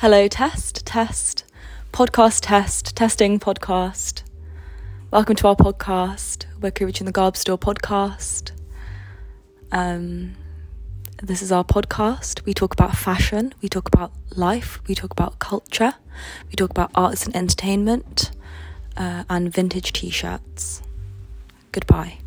Hello, test, test, podcast test, testing podcast. Welcome to our podcast. We're reaching the Garb Store podcast. Um, this is our podcast. We talk about fashion, we talk about life, we talk about culture, we talk about arts and entertainment, uh, and vintage t shirts. Goodbye.